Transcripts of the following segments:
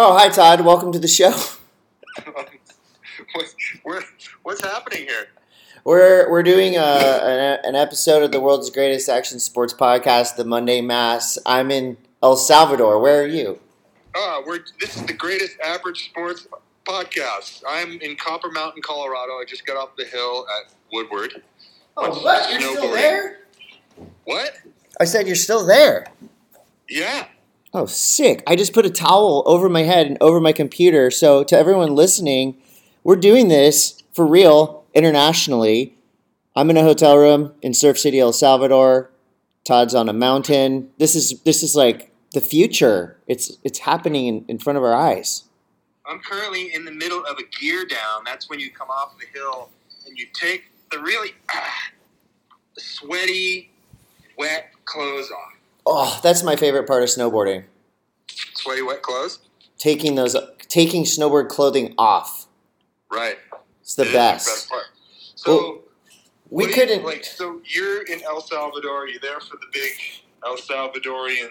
Oh, hi Todd. Welcome to the show. what's, what's happening here? We're we're doing a, an, an episode of the world's greatest action sports podcast, the Monday Mass. I'm in El Salvador. Where are you? Uh, we're this is the greatest average sports podcast. I'm in Copper Mountain, Colorado. I just got off the hill at Woodward. Oh, what? You're still there? What? I said you're still there. Yeah. Oh, sick. I just put a towel over my head and over my computer. So, to everyone listening, we're doing this for real internationally. I'm in a hotel room in Surf City, El Salvador. Todd's on a mountain. This is this is like the future. It's it's happening in, in front of our eyes. I'm currently in the middle of a gear down. That's when you come off the hill and you take the really ah, sweaty, wet clothes off. Oh, that's my favorite part of snowboarding. Sweaty, wet clothes? Taking those taking snowboard clothing off. Right. It's the It is best. part. So Well, We do you- couldn't like. So you're in El Salvador. You're there for the big El Salvadorian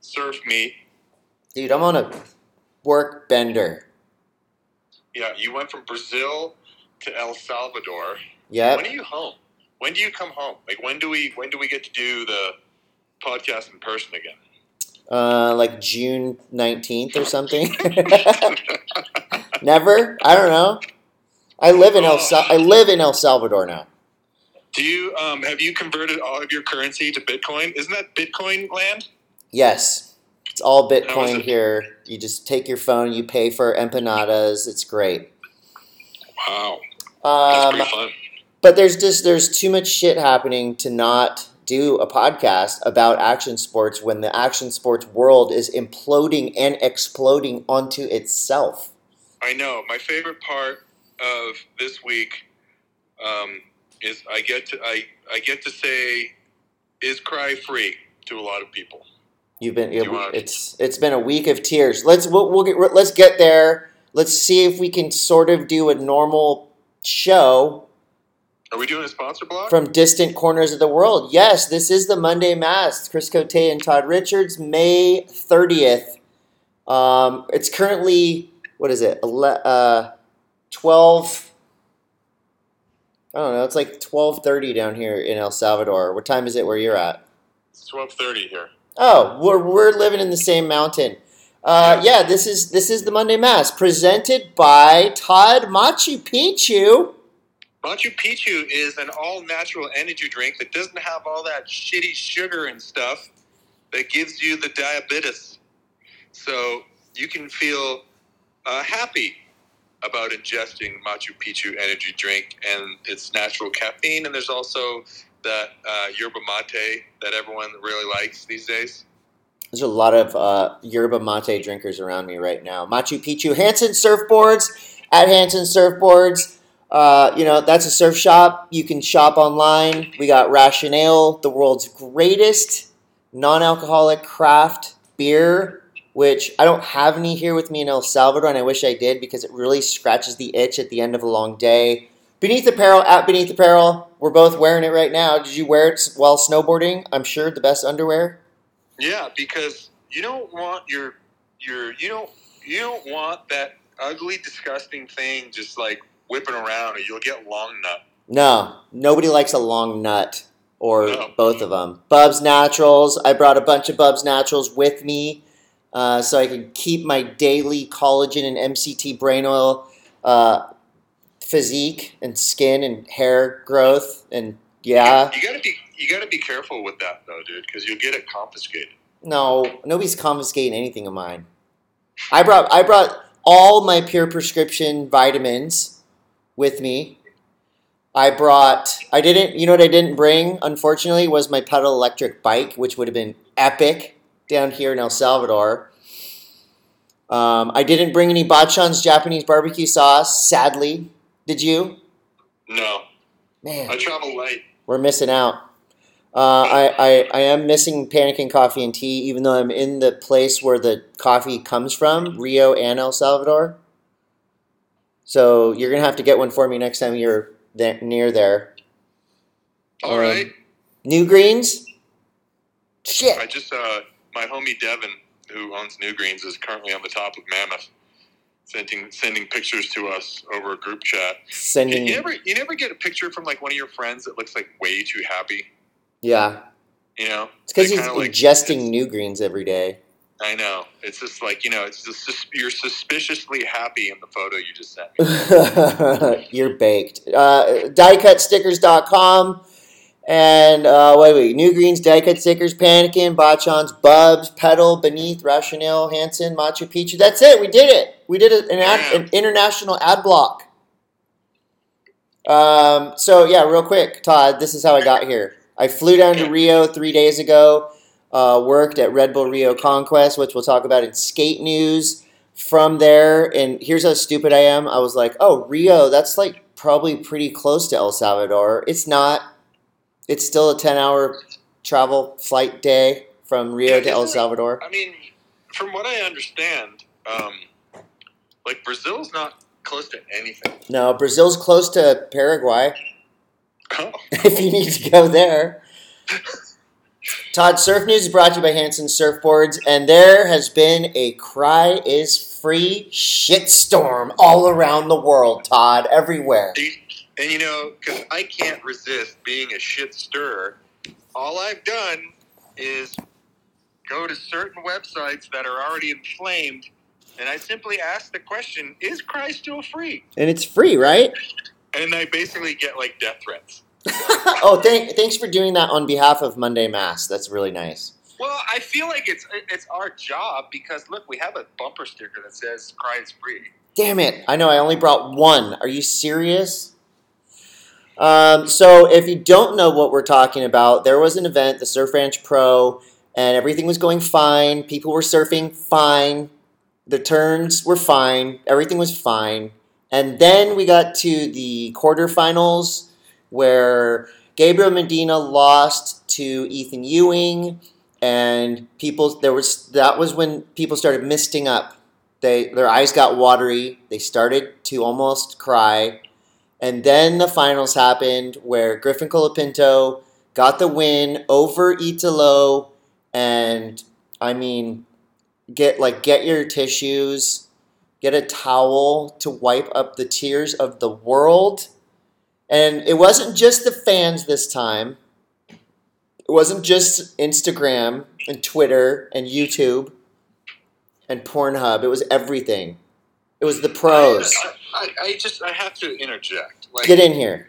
surf meet. Dude, I'm on a work bender. Yeah, you went from Brazil to El Salvador. Yeah. When are you home? When do you come home? Like when do we when do we get to do the podcast in person again? Uh, like June 19th or something. Never? I don't know. I live in El Sal- I live in El Salvador now. Do you um, have you converted all of your currency to Bitcoin? Isn't that Bitcoin land? Yes. It's all Bitcoin it? here. You just take your phone, you pay for empanadas. It's great. Wow, Um, but there's just there's too much shit happening to not do a podcast about action sports when the action sports world is imploding and exploding onto itself. I know. My favorite part of this week um, is I get to I, I get to say is cry free to a lot of people. You've been You want- it's it's been a week of tears. Let's we'll, we'll get let's get there. Let's see if we can sort of do a normal show Are we doing a sponsor block? from distant corners of the world. Yes, this is the Monday Mass. Chris Coté and Todd Richards, May thirtieth. Um, it's currently what is it? Uh, Twelve. I don't know. It's like twelve thirty down here in El Salvador. What time is it where you're at? It's twelve thirty here. Oh, we're, we're living in the same mountain. Uh, yeah, this is this is the Monday Mass presented by Todd Machu Picchu. Machu Picchu is an all natural energy drink that doesn't have all that shitty sugar and stuff that gives you the diabetes. So you can feel uh, happy about ingesting Machu Picchu energy drink and its natural caffeine. And there's also that uh, yerba mate that everyone really likes these days. There's a lot of uh, yerba mate drinkers around me right now. Machu Picchu, Hansen Surfboards at Hansen Surfboards. Uh, you know that's a surf shop. You can shop online. We got Rationale, the world's greatest non-alcoholic craft beer, which I don't have any here with me in El Salvador, and I wish I did because it really scratches the itch at the end of a long day. Beneath Apparel at Beneath Apparel. We're both wearing it right now. Did you wear it while snowboarding? I'm sure the best underwear. Yeah, because you don't want your your you don't you don't want that ugly, disgusting thing just like whipping around, or you'll get long nut. No, nobody likes a long nut or No. both of them. Bubs Naturals. I brought a bunch of Bubs Naturals with me uh, so I can keep my daily collagen and MCT brain oil uh, physique and skin and hair growth. And yeah, You gotta be you gotta be careful with that though, dude, because you'll get it confiscated. no, nobody's confiscating anything of mine. I brought I brought all my pure prescription vitamins with me. I brought I didn't you know what I didn't bring unfortunately was my pedal electric bike which would have been epic down here in El Salvador. Um, I didn't bring any Bachan's Japanese barbecue sauce sadly. Did you? No, Man, I travel light. we're missing out. Uh, I, I, I am missing Pannikin coffee and tea, even though I'm in the place where the coffee comes from, Rio and El Salvador. So you're gonna have to get one for me next time you're there, near there. All Um, right. New greens. I just uh, my homie Devin who owns New Greens, is currently on the top of Mammoth, sending sending pictures to us over a group chat. Sending, You never you never get a picture from like one of your friends that looks like way too happy. yeah, You know, it's because he's like, ingesting new greens every day. I know. It's just like you know, it's just you're suspiciously happy in the photo you just sent. me. You're baked. Uh, diecutstickers.com and uh, wait, wait, New Greens, Diecut Stickers, Pannikin, Bachans, Bubs, Pedal, Beneath, Rationale, Hansen, Machu Picchu. That's it. We did it. We did an, ad, an international ad block. Um, so yeah, real quick, Todd. This is how I got here. I flew down to Rio three days ago. Uh, worked at Red Bull Rio Conquest, which we'll talk about in skate news. From there, and here's how stupid I am. I was like, "Oh, Rio, that's like probably pretty close to El Salvador." It's not. It's still a ten-hour travel flight day from Rio to El Salvador. I mean, from what I understand, um, like Brazil's not close to anything. No, Brazil's close to Paraguay. Oh, if you need to go there. Todd, Surf News is brought to you by Hansen Surfboards, and there has been a cry is free shitstorm all around the world, Todd, everywhere. and you know, because I can't resist being a shit stirrer, all I've done is go to certain websites that are already inflamed, and I simply ask the question: Is Cry still free? And it's free, right? And I basically get like death threats. oh, thank, thanks for doing that on behalf of Monday Mass. That's really nice. Well, I feel like it's it's our job because look, we have a bumper sticker that says "Cry is free." Damn it. I know, I only brought one. Are you serious? Um, so, if you don't know what we're talking about, there was an event, the Surf Ranch Pro, and everything was going fine. People were surfing fine. The turns were fine. Everything was fine. And then we got to the quarterfinals where Gabriel Medina lost to Ethan Ewing, and people there was that was when people started misting up they their eyes got watery. They started to almost cry. And then the finals happened where Griffin Colapinto got the win over Italo and I mean get like get your tissues, get a towel to wipe up the tears of the world. And it wasn't just the fans this time. It wasn't just Instagram and Twitter and YouTube and Pornhub. It was everything. It was the pros. I, I, I just I have to interject. Like, Get in here.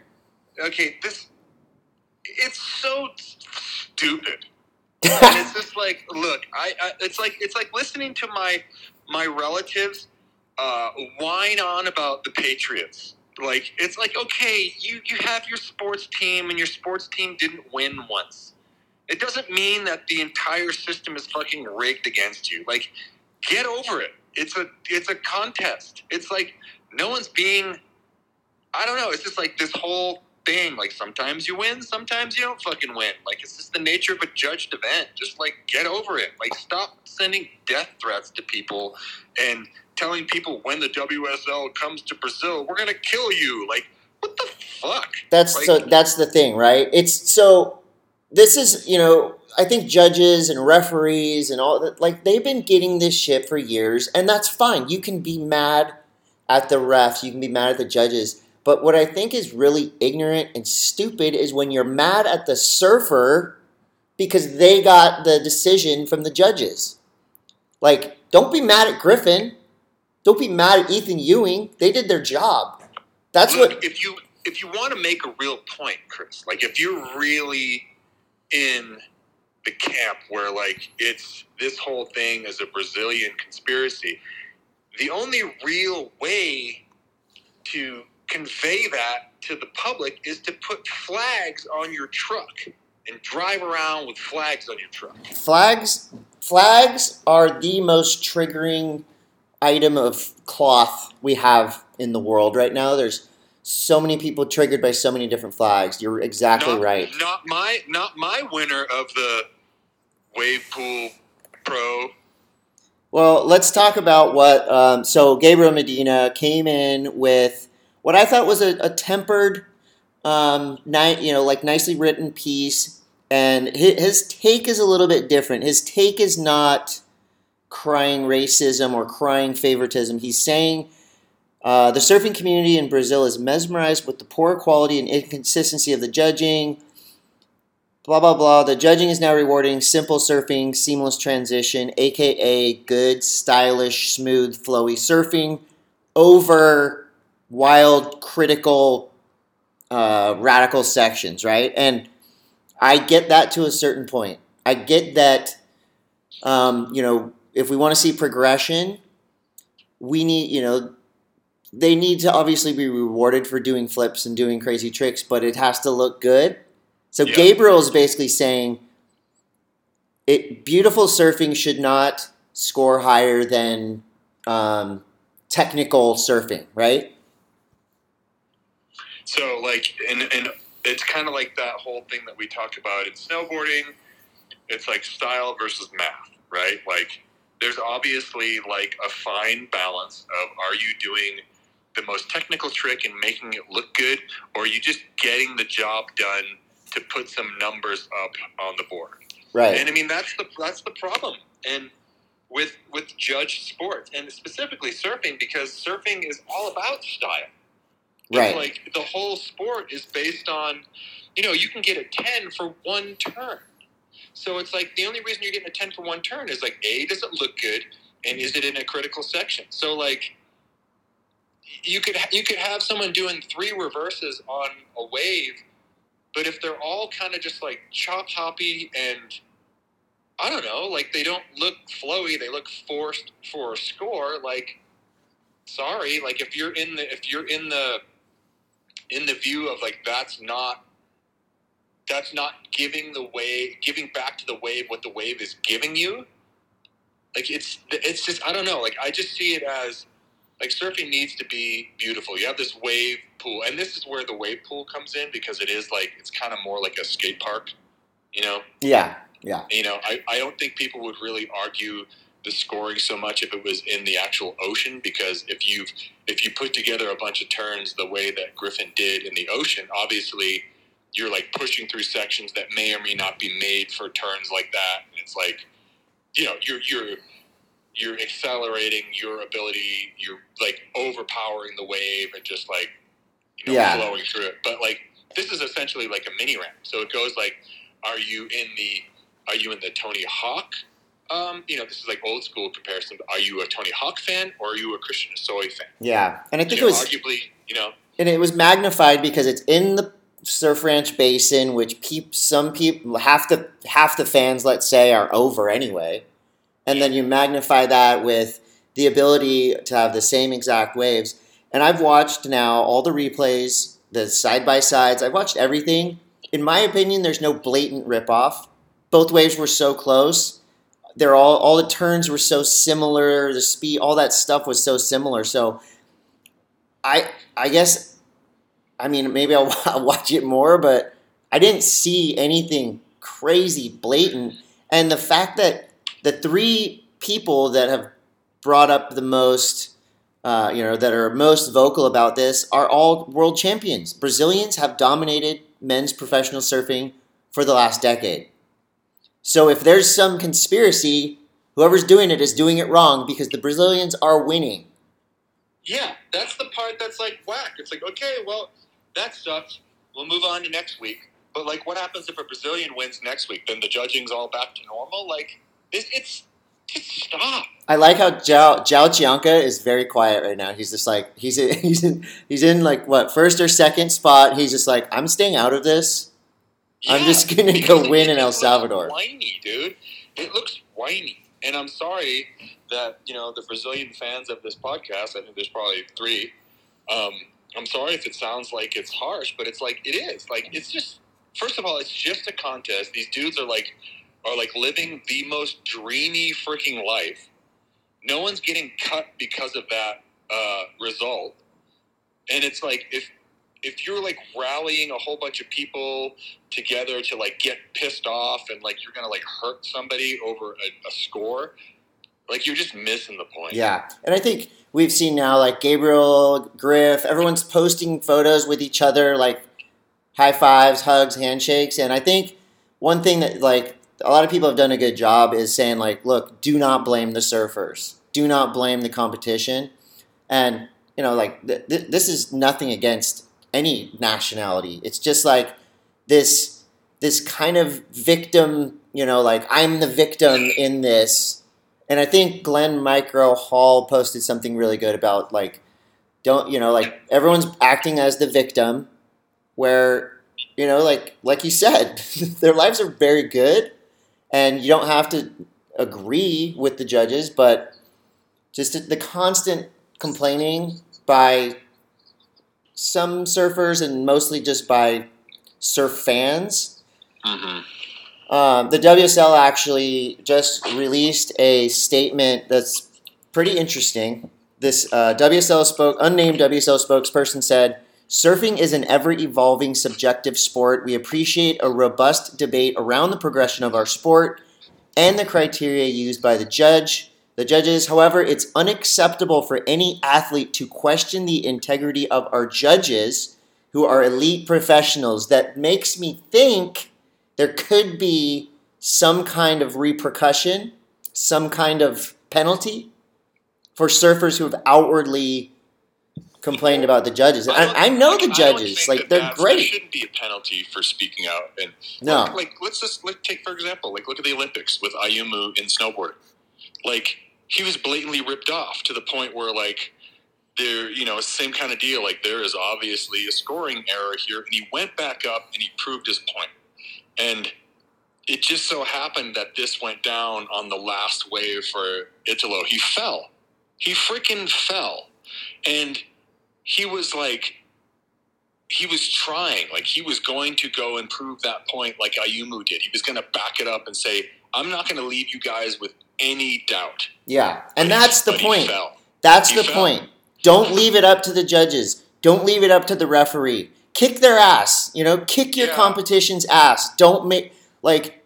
okay, this it's so stupid. and it's just like, look, I, I it's like it's like listening to my my relatives uh, whine on about the Patriots. Like it's like, okay, you you have your sports team, and your sports team didn't win once. It doesn't mean that the entire system is fucking rigged against you. Like, get over it. It's a it's a contest. It's like no one's being. I don't know. It's just like this whole thing. Like sometimes you win, sometimes you don't fucking win. Like it's just the nature of a judged event. Just like get over it. Like stop sending death threats to people and telling people when the WSL comes to Brazil, we're gonna kill you. Like what the fuck? That's Like- so that's the thing, right? It's so this is, you know, I think judges and referees and all that like they've been getting this shit for years and that's fine. You can be mad at the refs, you can be mad at the judges. But what I think is really ignorant and stupid is when you're mad at the surfer because they got the decision from the judges. Like, don't be mad at Griffin. Don't be mad at Ethan Ewing. They did their job. That's Look, what if you if you want to make a real point, Chris, like if you're really in the camp where like it's this whole thing is a Brazilian conspiracy, the only real way to convey that to the public is to put flags on your truck and drive around with flags on your truck. flags flags are the most triggering item of cloth we have in the world right now. There's so many people triggered by so many different flags. You're exactly not, right. Not my not my winner of the wave pool pro. Well let's talk about what um, so gabriel medina came in with what i thought was a, a tempered um, ni- you know like nicely written piece. And his, his take is a little bit different. His take is not crying racism or crying favoritism. He's saying uh, the surfing community in Brazil is mesmerized with the poor quality and inconsistency of the judging. Blah, blah, blah. The judging is now rewarding simple surfing, seamless transition, aka good, stylish, smooth, flowy surfing over wild, critical, uh, radical sections, right? And I get that to a certain point. I get that, um, you know, if we want to see progression, we need, you know, they need to obviously be rewarded for doing flips and doing crazy tricks, but it has to look good. So Yeah. Gabriel is basically saying it beautiful surfing should not score higher than um, technical surfing, right? So like, and and it's kind of like that whole thing that we talked about in snowboarding. It's like style versus math, right? Like, there's obviously like a fine balance of are you doing the most technical trick and making it look good, or are you just getting the job done to put some numbers up on the board? Right. And I mean that's the that's the problem. And with with judged sports and specifically surfing because surfing is all about style. It's Right. like the whole sport is based on, you know, you can get a 10 for one turn. So it's like the only reason you're getting a 10 for one turn is like, A, does it look good? And is it in a critical section? So like, you could you could have someone doing three reverses on a wave, but if they're all kind of just like chop hoppy and I don't know, like they don't look flowy, they look forced for a score. Like, sorry, like if you're in the if you're in the in the view of like that's not that's not giving the wave giving back to the wave what the wave is giving you like it's it's just i don't know like i just see it as like surfing needs to be beautiful you have this wave pool and this is where the wave pool comes in because it is like it's kind of more like a skate park you know Yeah. Yeah. you know I, I don't think people would really argue the scoring so much if it was in the actual ocean because if you if you put together a bunch of turns the way that griffin did in the ocean obviously you're like pushing through sections that may or may not be made for turns like that and it's like you know you're you're you're accelerating your ability you're like overpowering the wave and just like you know Yeah. flowing through it but like this is essentially like a mini ramp so it goes like are you in the are you in the tony hawk um, you know, this is like old school comparison. Are you a Tony Hawk fan or are you a Christian Hosoi fan? Yeah. And I think You it know, was arguably, you know, and it was magnified because it's in the Surf Ranch Basin, which peop, some people half the half the fans, let's say, are over anyway, and then you magnify that with the ability to have the same exact waves. And I've watched now all the replays, the side by sides. I've watched everything. In my opinion, there's no blatant ripoff. Both waves were so close. They're all all the turns were so similar. The speed, all that stuff was so similar. So, I I guess I mean, maybe I'll I'll watch it more, but I didn't see anything crazy blatant. And the fact that the three people that have brought up the most, uh, you know, that are most vocal about this are all world champions. Brazilians have dominated men's professional surfing for the last decade. So if there's some conspiracy, whoever's doing it is doing it wrong because the Brazilians are winning. yeah, that's the part that's like whack. It's like, okay, well, that sucks. We'll move on to next week. But like, what happens if a Brazilian wins next week? Then the judging's all back to normal. Like, it's, it's just stop. I like how João João Chianca is very quiet right now. He's just like he's in, he's in he's in like what first or second spot. He's just like I'm staying out of this. I'm just gonna go win in El looks Salvador. Whiny, dude. It looks whiny, and I'm sorry that you know the Brazilian fans of this podcast. I think there's probably three. Um, I'm sorry if it sounds like it's harsh, but it's like it is. Like it's just. First of all, it's just a contest. These dudes are like are like living the most dreamy freaking life. No one's getting cut because of that uh, result, and it's like if if you're like rallying a whole bunch of people together to like get pissed off and like you're gonna like hurt somebody over a, a score, like you're just missing the point. Yeah, and I think we've seen now like Gabriel Griff. Everyone's posting photos with each other, like high fives, hugs, handshakes, and I think one thing that like a lot of people have done a good job is saying like, look, do not blame the surfers, do not blame the competition, and you know, like th- th- this is nothing against any nationality. It's just like this this kind of victim, you know, like I'm the victim in this. And I think Glenn Micro Hall posted something really good about like don't you know like everyone's acting as the victim where you know like like you said their lives are very good and you don't have to agree with the judges but just the constant complaining by some surfers and mostly just by surf fans Mm-hmm. Um, the WSL actually just released a statement that's pretty interesting. This uh, WSL spoke, unnamed WSL spokesperson said, "Surfing is an ever-evolving subjective sport. We appreciate a robust debate around the progression of our sport and the criteria used by the judge." The judges, however, it's unacceptable for any athlete to question the integrity of our judges, who are elite professionals. That makes me think there could be some kind of repercussion, some kind of penalty for surfers who have outwardly complained about the judges. I, I know the judges, like that they're that's- There great. shouldn't be a penalty for speaking out. And No, like, like, let's just like take for example, like look at the Olympics with Ayumu in snowboarding. Like he was blatantly ripped off to the point where like there, you know, same kind of deal. Like there is obviously a scoring error here, and he went back up and he proved his point. And it just so happened that this went down on the last wave for Italo. He fell. He freaking fell. And he was like, he was trying. Like he was going to go and prove that point like Ayumu did. He was going to back it up and say, I'm not going to leave you guys with any doubt. yeah, and But he- that's the point. That's He the fell. point. Don't leave it up to the judges. Don't leave it up to the referee. Kick their ass. You know, kick your Yeah. competition's ass. Don't make like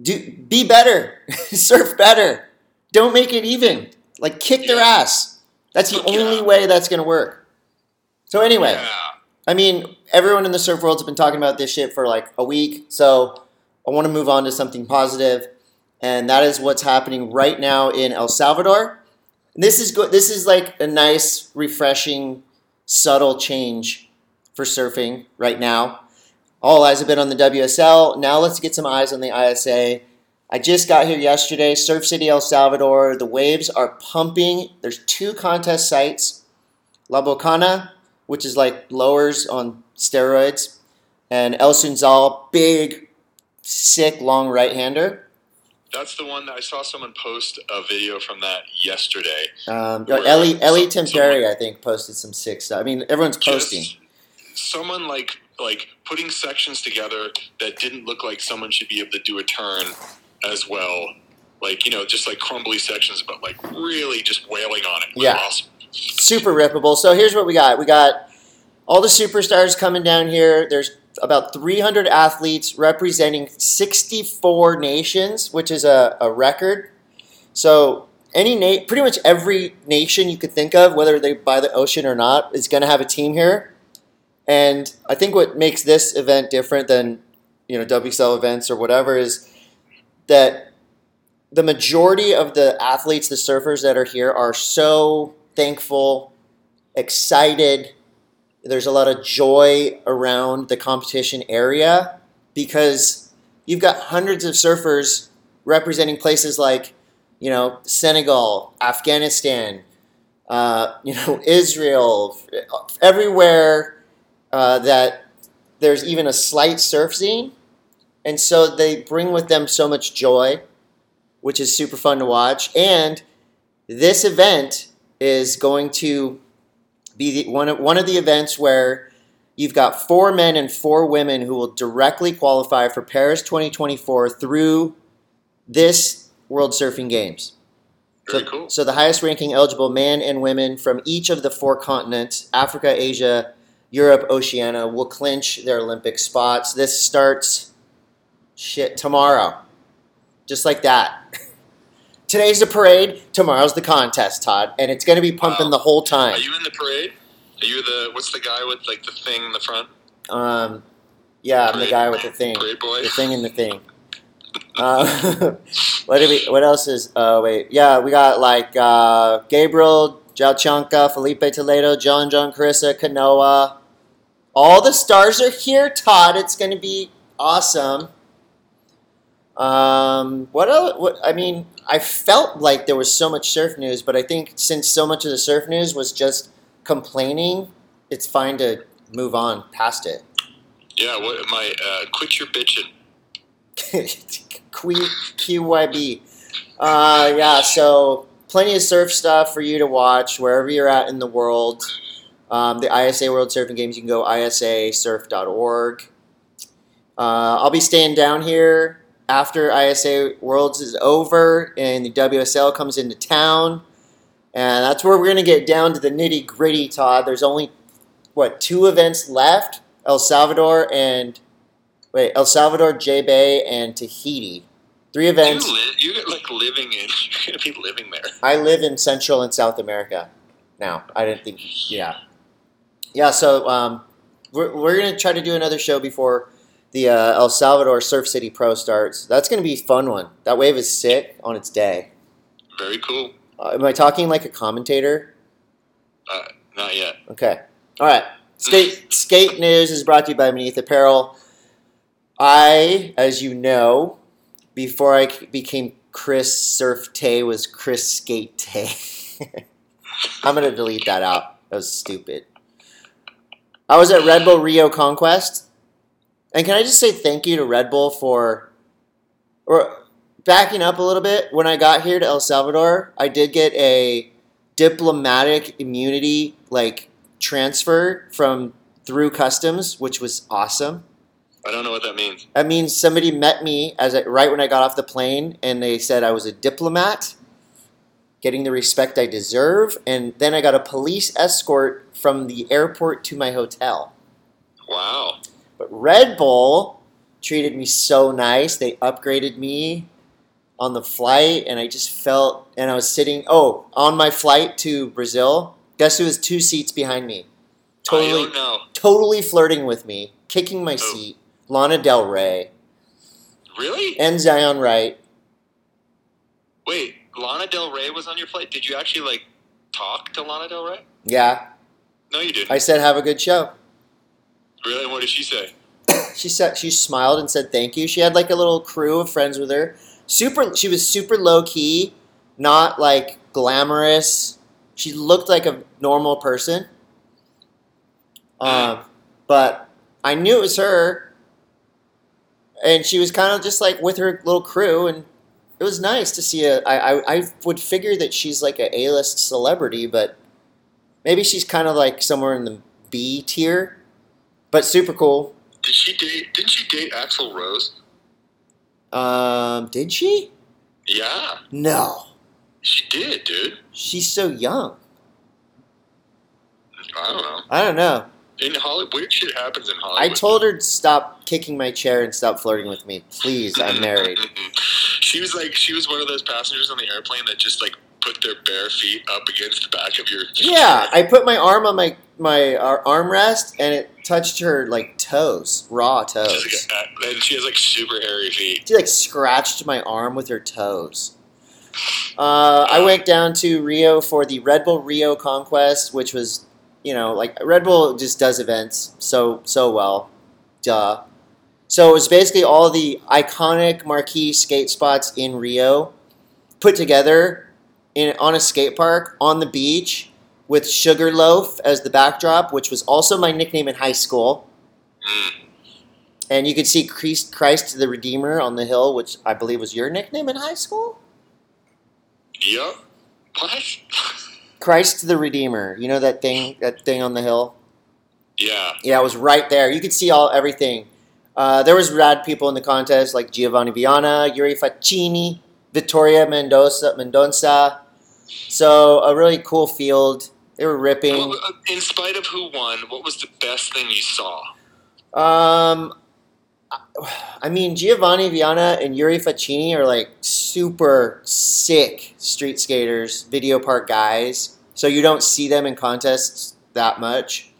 do be better. Surf better. Don't make it even. Like kick their ass. That's the Yeah. only way that's gonna work. So anyway, Yeah. I mean, everyone in the surf world's been talking about this shit for like a week. So I want to move on to something positive, and that is what's happening right now in El Salvador. And this is good. This is like a nice, refreshing, subtle change for surfing right now. All eyes have been on the WSL. Now let's get some eyes on the ISA. I just got here yesterday. Surf City, El Salvador. The waves are pumping. There's two contest sites. La Bocana, which is like lowers on steroids, and El Sunzal, big, sick, long right hander. That's the one that I saw someone post a video from that yesterday. Um, Ellie Ellie Temperi, I think, posted some sick stuff. I mean, everyone's posting. Just someone like like putting sections together that didn't look like someone should be able to do a turn as well. Like, you know, just like crumbly sections, but like really just wailing on it. Yeah. awesome. super rippable. So here's what we got. We got all the superstars coming down here. There's about 300 athletes representing 64 nations, which is a, a record. So any na- pretty much every nation you could think of, whether they by the ocean or not, is going to have a team here. And I think what makes this event different than you know WSL events or whatever is that the majority of the athletes, the surfers that are here, are so thankful, excited. There's a lot of joy around the competition area because you've got hundreds of surfers representing places like, you know, Senegal, Afghanistan, uh, you know, Israel, everywhere uh, that there's even a slight surf scene. And so they bring with them so much joy, which is super fun to watch. And this event is going to be the, one, of, one of the events where you've got four men and four women who will directly qualify for Paris 2024 through this World Surfing Games. So, cool. so the highest ranking eligible men and women from each of the four continents Africa, Asia, Europe, Oceania will clinch their Olympic spots. This starts shit tomorrow. Just like that. Today's the parade, tomorrow's the contest, Todd, and it's going to be pumping Wow. the whole time. Are you in the parade? Are you the what's the guy with like the thing in the front? Um, yeah, I'm the guy with the thing, Parade boy. the thing and the thing. Uh, what do we? What else is? Oh wait, yeah, we got like uh, Gabriel, João Chianca, Felipe Toledo, John, John, Carissa, Kanoa. All the stars are here, Todd. It's going to be awesome. Um, what else? What I mean, I felt like there was so much surf news, but I think since so much of the surf news was just complaining, it's fine to move on past it. Yeah, what my uh, quit your bitching. Q- QYB. Uh, yeah, so plenty of surf stuff for you to watch wherever you're at in the world. Um, the ISA World Surfing Games, you can go isasurf.org. Uh, I'll be staying down here after ISA Worlds is over and the WSL comes into town. And that's where we're going to get down to the nitty gritty, Todd. There's only, what, two events left? El Salvador and, wait, El Salvador, J Bay, and Tahiti. Three events. You li- you're like living in. You're gonna be living there. I live in Central and South America now. I didn't think, yeah. Yeah, so um, we're, we're going to try to do another show before the uh, El Salvador Surf City Pro starts. That's going to be a fun one. That wave is sick on its day. Very cool. Uh, am I talking like a commentator? Uh, not yet. Okay. All right. Skate Skate News is brought to you by Beneath Apparel. I, as you know, before I became Chris Surf Tay, was Chris Skate Tay. I'm gonna delete that out. That was stupid. I was at Red Bull Rio Conquest, and can I just say thank you to Red Bull for, or backing up a little bit. When I got here to El Salvador, I did get a diplomatic immunity like transfer from through customs, which was awesome. I don't know what that means. That means somebody met me as I, right when I got off the plane, and they said I was a diplomat, getting the respect I deserve, and then I got a police escort from the airport to my hotel. Wow. But Red Bull treated me so nice. They upgraded me on the flight, and I just felt. And I was sitting. Oh, on my flight to Brazil, guess who was two seats behind me? I Totally, don't know. totally flirting with me, kicking my Oh. seat. Lana Del Rey Really? and Zion Wright. Wait, Lana Del Rey was on your flight. Did you actually like talk to Lana Del Rey? Yeah, No, you didn't. I said have a good show. really? What did she say? She said she smiled and said thank you. She had like a little crew of friends with her. Super. She was super low key, not like glamorous. She looked like a normal person. Um, but I knew it was her, and she was kind of just like with her little crew, and it was nice to see a. I I, I would figure that she's like a A list celebrity, but maybe she's kind of like somewhere in the B tier, but super cool. Did she date? Didn't she date Axl Rose? Um, did she? Yeah, No, she did, dude. she's so young. I don't know. I don't know. In Hollywood, weird shit happens in Hollywood. I told her to stop kicking my chair and stop flirting with me. Please, I'm married. she was like, she was one of those passengers on the airplane that just like put their bare feet up against the back of your. Yeah, I put my arm on my my uh, armrest and it touched her like toes, raw toes. like a- and she has like super hairy feet. She like scratched my arm with her toes. Uh, I went down to Rio for the Red Bull Rio Conquest, which was, you know, like Red Bull just does events so so well, duh. So it was basically all the iconic marquee skate spots in Rio, put together in on a skate park on the beach with Sugarloaf as the backdrop, which was also my nickname in high school. And you could see Christ, Christ the Redeemer on the hill, which I believe was your nickname in high school. Yep. What? Christ the Redeemer. You know that thing, that thing on the hill. yeah. Yeah, it was right there. You could see all everything. Uh, there was rad people in the contest like Giovanni Viana, Yuri Facchini, Vittoria Mendoza. Mendonça. So a really cool field. They were ripping. Well, uh, in spite of who won, what was the best thing you saw? Um, I mean, Giovanni Viana and Yuri Facchini are like super sick street skaters, video park guys. So you don't see them in contests that much.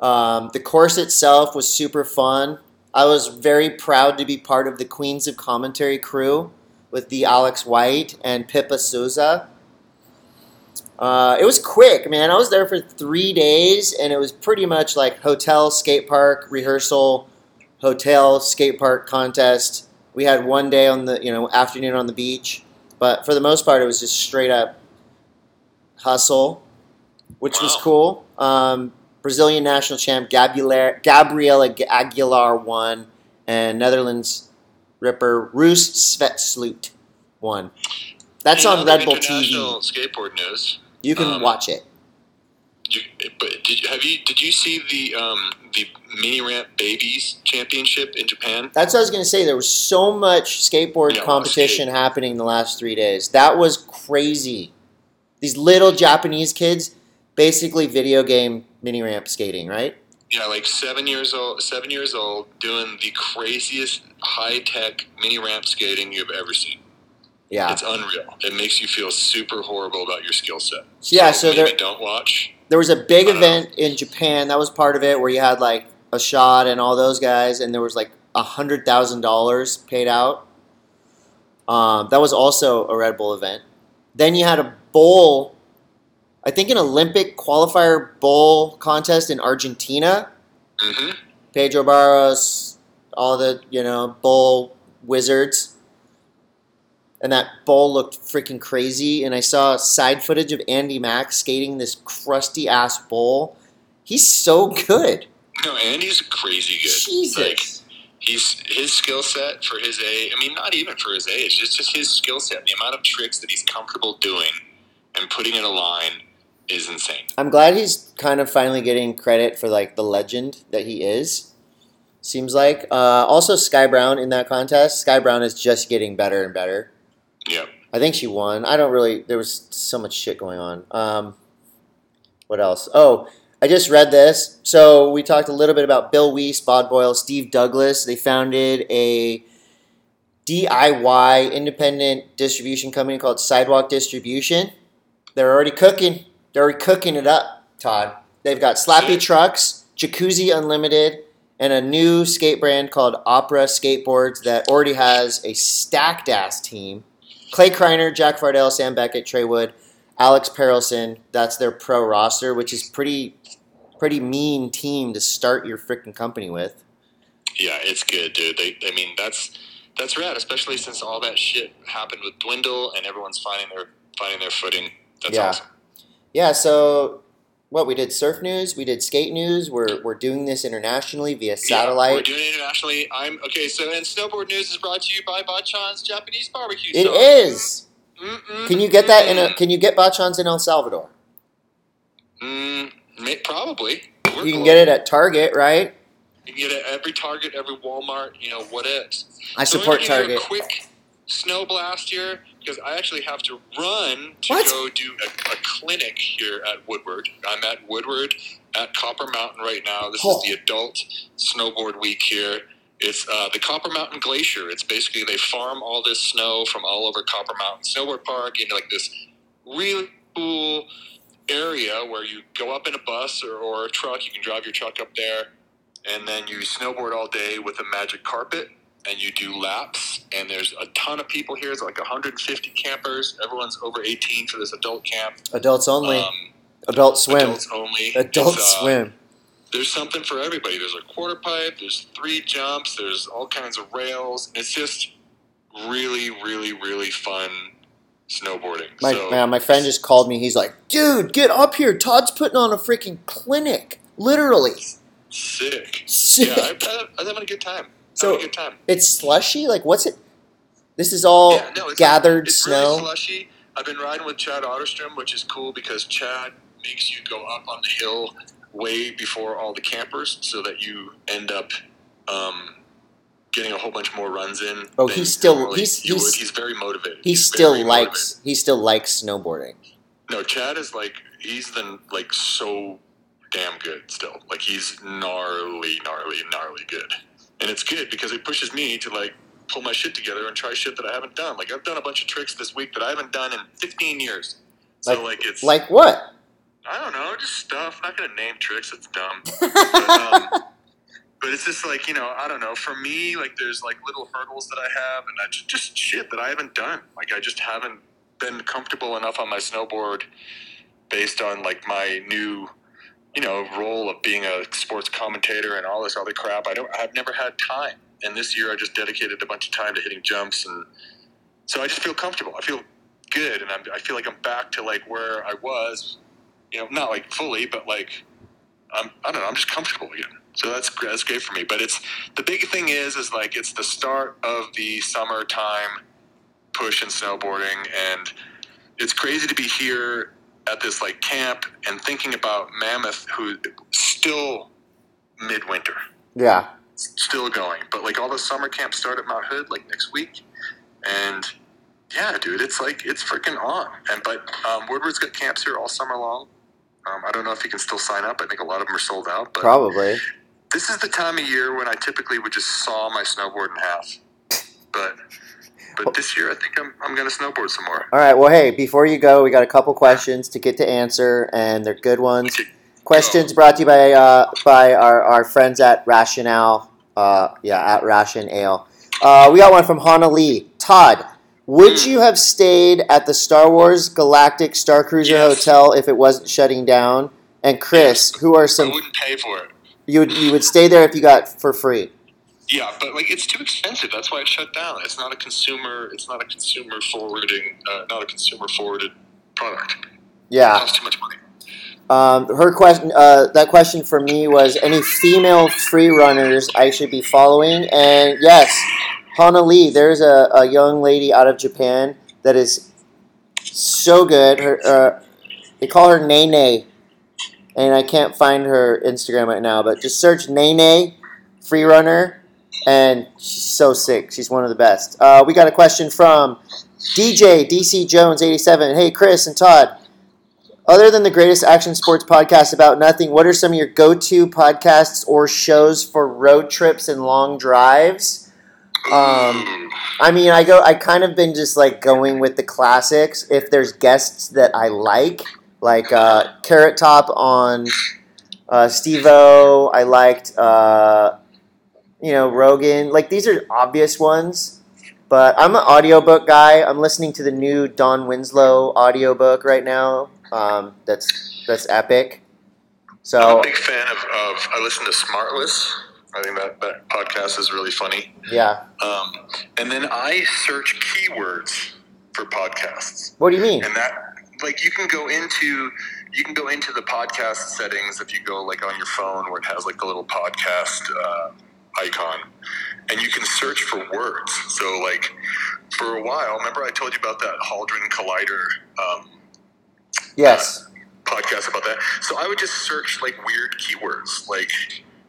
Um, the course itself was super fun. I was very proud to be part of the Queens of Commentary crew with the Alex White and Pippa Souza. Uh, it was quick, man. I was there for three days, and it was pretty much like hotel, skate park, rehearsal, hotel, skate park contest. We had one day on the you know afternoon on the beach, but for the most part, it was just straight up hustle, which was cool. Um, Brazilian national champ Gabriela, Gabriela Aguilar won, and Netherlands ripper Roos Zwetsloot won. That's on Red Bull TV. Skateboard news. You can um, watch it. You, but did you, have you did you see the um, the mini ramp babies championship in Japan? That's what I was going to say. There was so much skateboard Yeah, competition skate. happening the last three days. That was crazy. These little Japanese kids basically video game mini ramp skating, right? Yeah, like seven years old, seven years old, doing the craziest high tech mini ramp skating you've ever seen. Yeah. It's unreal. It makes you feel super horrible about your skill set. Yeah, so maybe there- don't watch. There was a big event in Japan. That was part of it, where you had like a shot and all those guys, and there was like a hundred thousand dollars paid out. Um, that was also a Red Bull event. Then you had a bowl, I think an Olympic qualifier bowl contest in Argentina. hmm Pedro Barros, all the you know bowl wizards, and that bowl looked freaking crazy. And I saw side footage of Andy Mack skating this crusty ass bowl. He's so good. No, Andy's crazy good. Jesus. Like he's his skill set for his age. I mean, not even for his age. It's just his skill set. The amount of tricks that he's comfortable doing and putting in a line is insane. I'm glad he's kind of finally getting credit for like the legend that he is. Seems like. Uh, also, Sky Brown in that contest. Sky Brown is just getting better and better. Yep. I think she won. I don't really. There was so much shit going on. Um, what else? Oh, I just read this. So we talked a little bit about Bill Weiss, Bod Boyle, Steve Douglas. They founded a DIY independent distribution company called Sidewalk Distribution. They're already cooking. They're already cooking it up, Todd. They've got Slappy. Trucks, Jacuzzi Unlimited, and a new skate brand called Opera Skateboards that already has a stacked ass team. Clay Kreiner, Jack Fardell, Sam Beckett, Trey Wood, Alex Perelson. That's their pro roster, which is pretty pretty mean team to start your freaking company with. Yeah, it's good, dude. They, I mean, that's that's rad, especially since all that shit happened with Dwindle and everyone's finding their finding their footing. That's Yeah. awesome. Yeah, so what we did surf news, we did skate news. We're we're doing this internationally via Yeah, we're doing it internationally. I'm okay. So, and snowboard news is brought to you by Bachan's Japanese Barbecue. It Sauce. is. Mm-mm, Can you get that in a? Can you get bachans in El Salvador? Mm, probably. We're You can get it at Target, right? You can get it at every Target, every Walmart. You know what else? I So support we're gonna do Target. A quick snow blast here because I actually have to run to What? go do a, a clinic here at Woodward. I'm at Woodward at Copper Mountain right now. This Oh. is the adult snowboard week here. It's uh, the Copper Mountain Glacier. It's basically they farm all this snow from all over Copper Mountain Snowboard Park into like this really cool area where you go up in a bus or, or a truck. You can drive your truck up there, and then you snowboard all day with a magic carpet, and you do laps. And there's a ton of people here. It's like 150 campers. Everyone's over 18 for this adult camp. Adults only. Um, Adult swim. Adults only. Adult uh, swim. There's something for everybody. There's a quarter pipe. There's three jumps. There's all kinds of rails. It's just really, really, really fun snowboarding. My so, man, my friend just called me. He's like, "Dude, get up here! Todd's putting on a freaking clinic, literally." sick. Sick. Yeah, I, I, I'm having a good time. So-. It's slushy. Like, what's it? This is all Yeah, no, gathered It's snow. really slushy. I've been riding with Chad Otterstrom, which is cool because Chad makes you go up on the hill way before all the campers, so that you end up um, getting a whole bunch more runs in. Oh, he's still- he's- he's- he's very motivated. he He's still likes. He still likes snowboarding. No, Chad is like he's the like so damn good still. Like he's gnarly, gnarly, gnarly good, and it's good because it pushes me to like pull my shit together and try shit that I haven't done. Like I've done a bunch of tricks this week that I haven't done in 15 years. So Like- like, it's Like what? I don't know, just stuff. Not gonna name tricks. It's dumb. but, um, but it's just like you know, I don't know. For me, like there's like little hurdles that I have, and I just, just shit that I haven't done. Like I just haven't been comfortable enough on my snowboard, based on like my new, you know, role of being a sports commentator and all this other crap. I don't. I've never had time, and this year I just dedicated a bunch of time to hitting jumps, and so I just feel comfortable. I feel good, and I'm, I feel like I'm back to like where I was. You know, not like fully, but like I'm. I don't know. I'm just comfortable again. So that's that's great for me. But it's the big thing is is like it's the start of the summertime push in snowboarding, and it's crazy to be here at this like camp and thinking about Mammoth, who still midwinter, Yeah. still going. But like all the summer camps start at Mount Hood like next week, and yeah, dude, it's like it's freaking on. And but um, Woodward's got camps here all summer long. Um, I don't know if you can still sign up. I think a lot of them are sold out. But Probably. this is the time of year when I typically would just saw my snowboard in half. But but this year I think I'm I'm gonna snowboard some more. All right. Well, hey, before you go, we got a couple questions to get to answer, and they're good ones. Questions brought to you by uh, by our, our friends at Rationale. Uh, yeah, at Ration Ale. Uh, we got one from Hana Lee. Todd, would Hmm. you have stayed at the Star Wars Galactic Star Cruiser Yes. Hotel if it wasn't shutting down? And Chris, who are some? I wouldn't pay for it. you would you would stay there if you got for free? Yeah, but like it's too expensive. That's why it shut down. It's not a consumer. It's not a consumer forwarding. Uh, not a consumer forwarded product. It Yeah. costs too much money. Um, her question, uh, that question for me was any female free runners I should be following, and yes, Hana Lee. There's a, a young lady out of Japan that is so good. Her, uh, they call her Nene, and I can't find her Instagram right now, but just search Nene free runner, and she's so sick. She's one of the best. Uh, we got a question from DJ DC Jones eighty seven. Hey Chris and Todd. Other than the greatest action sports podcast about nothing, what are some of your go to podcasts or shows for road trips and long drives? Um, I mean, I go. I kind of been just like going with the classics. If there's guests that I like, like uh, Carrot Top on uh, Steve-O, I liked. Uh, you know, Rogan. Like these are obvious ones. But I'm an audiobook guy. I'm listening to the new Don Winslow audiobook right now. Um, that's that's epic. I'm So a big fan of, of. I listen to Smartless. I think that that podcast is really funny. yeah. Um, and then I search keywords for podcasts. What do you mean? and that like you can go into you can go into the podcast settings if you go like on your phone where it has like the little podcast uh, icon and you can search for words. So like for a while remember i told you about that Hadron collider um, Yes. podcast about that? So i would just search like weird keywords like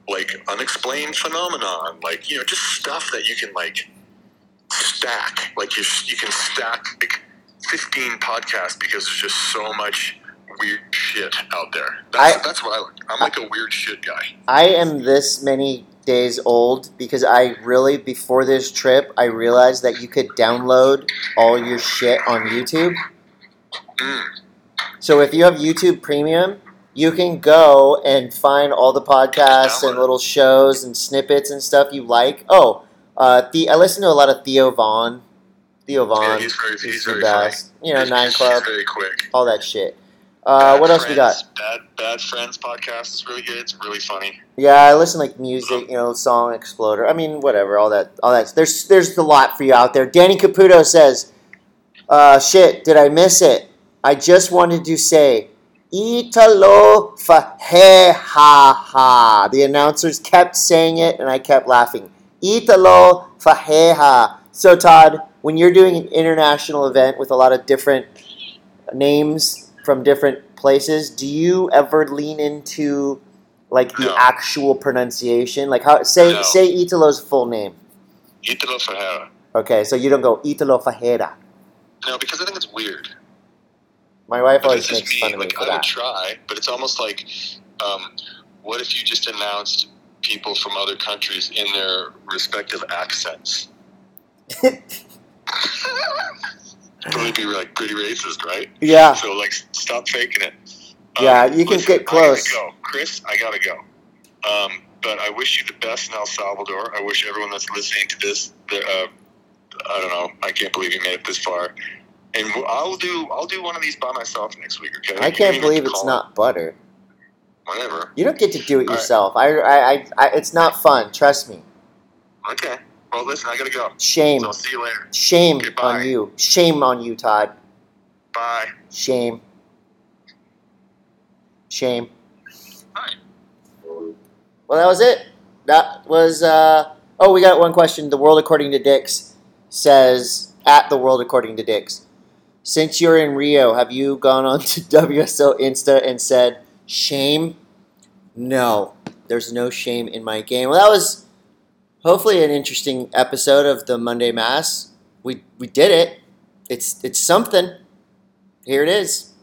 like unexplained phenomenon like you know just stuff that you can like stack. Like you, you can stack like 15 podcasts because there's just so much weird shit out there. That's, I- that's what i like. I'm like a weird shit guy. I am this many days old because I really before this trip I realized that you could download all your shit on YouTube. So if you have YouTube Premium, you can go and find all the podcasts and little shows and snippets and stuff you like. Oh, uh, the I listen to a lot of Theo Von. Theo Von yeah he's very is he's the very funny best. You know, He's- Nine Club, very quick all that shit. Uh, what else we got? Bad bad friends podcast is really good it's really funny Yeah, I listen to, like music, you know, song exploder. I mean, whatever, all that, all that. There's, there's a lot for you out there. Danny Caputo says, uh, "Shit, did I miss it? I just wanted to say, Italo ha ha." The announcers kept saying it, and I kept laughing. Italo fahe ha. So Todd, when you're doing an international event with a lot of different names from different places, do you ever lean into like the No. actual pronunciation? Like how say No. say Italo's full name. Italo Ferreira. Okay, so you don't go Italo Fajera. no because i think it's weird My wife But always makes fun of me like, for I would that. try, but it's almost like, um, what if you just announced people from other countries in their respective accents? Probably be like pretty racist, right? yeah, So like, stop faking it. Um, Yeah, you can get I close. gotta go, Chris. I gotta go. Um, but I wish you the best in El Salvador. I wish everyone that's listening to this, the, uh, I don't know, I can't believe you made it this far. And I'll do I'll do one of these by myself next week. Okay? I can't believe it's not butter. Whatever. You don't get to do it All right. yourself. I, I, I, I, it's not fun. Trust me. Okay. Well, listen, I gotta go. Shame, So I'll see you later. shame Goodbye. on you. Shame on you, Todd. Bye. Shame. Shame. Hi. Well, that was it. That was. Uh, oh, we got one question. The world according to Dix says at the world according to Dix. Since you're in Rio, have you gone on to WSO Insta and said shame? No, there's no shame in my game. Well, that was hopefully an interesting episode of the Monday Mass. We we did it. It's it's something. Here it is.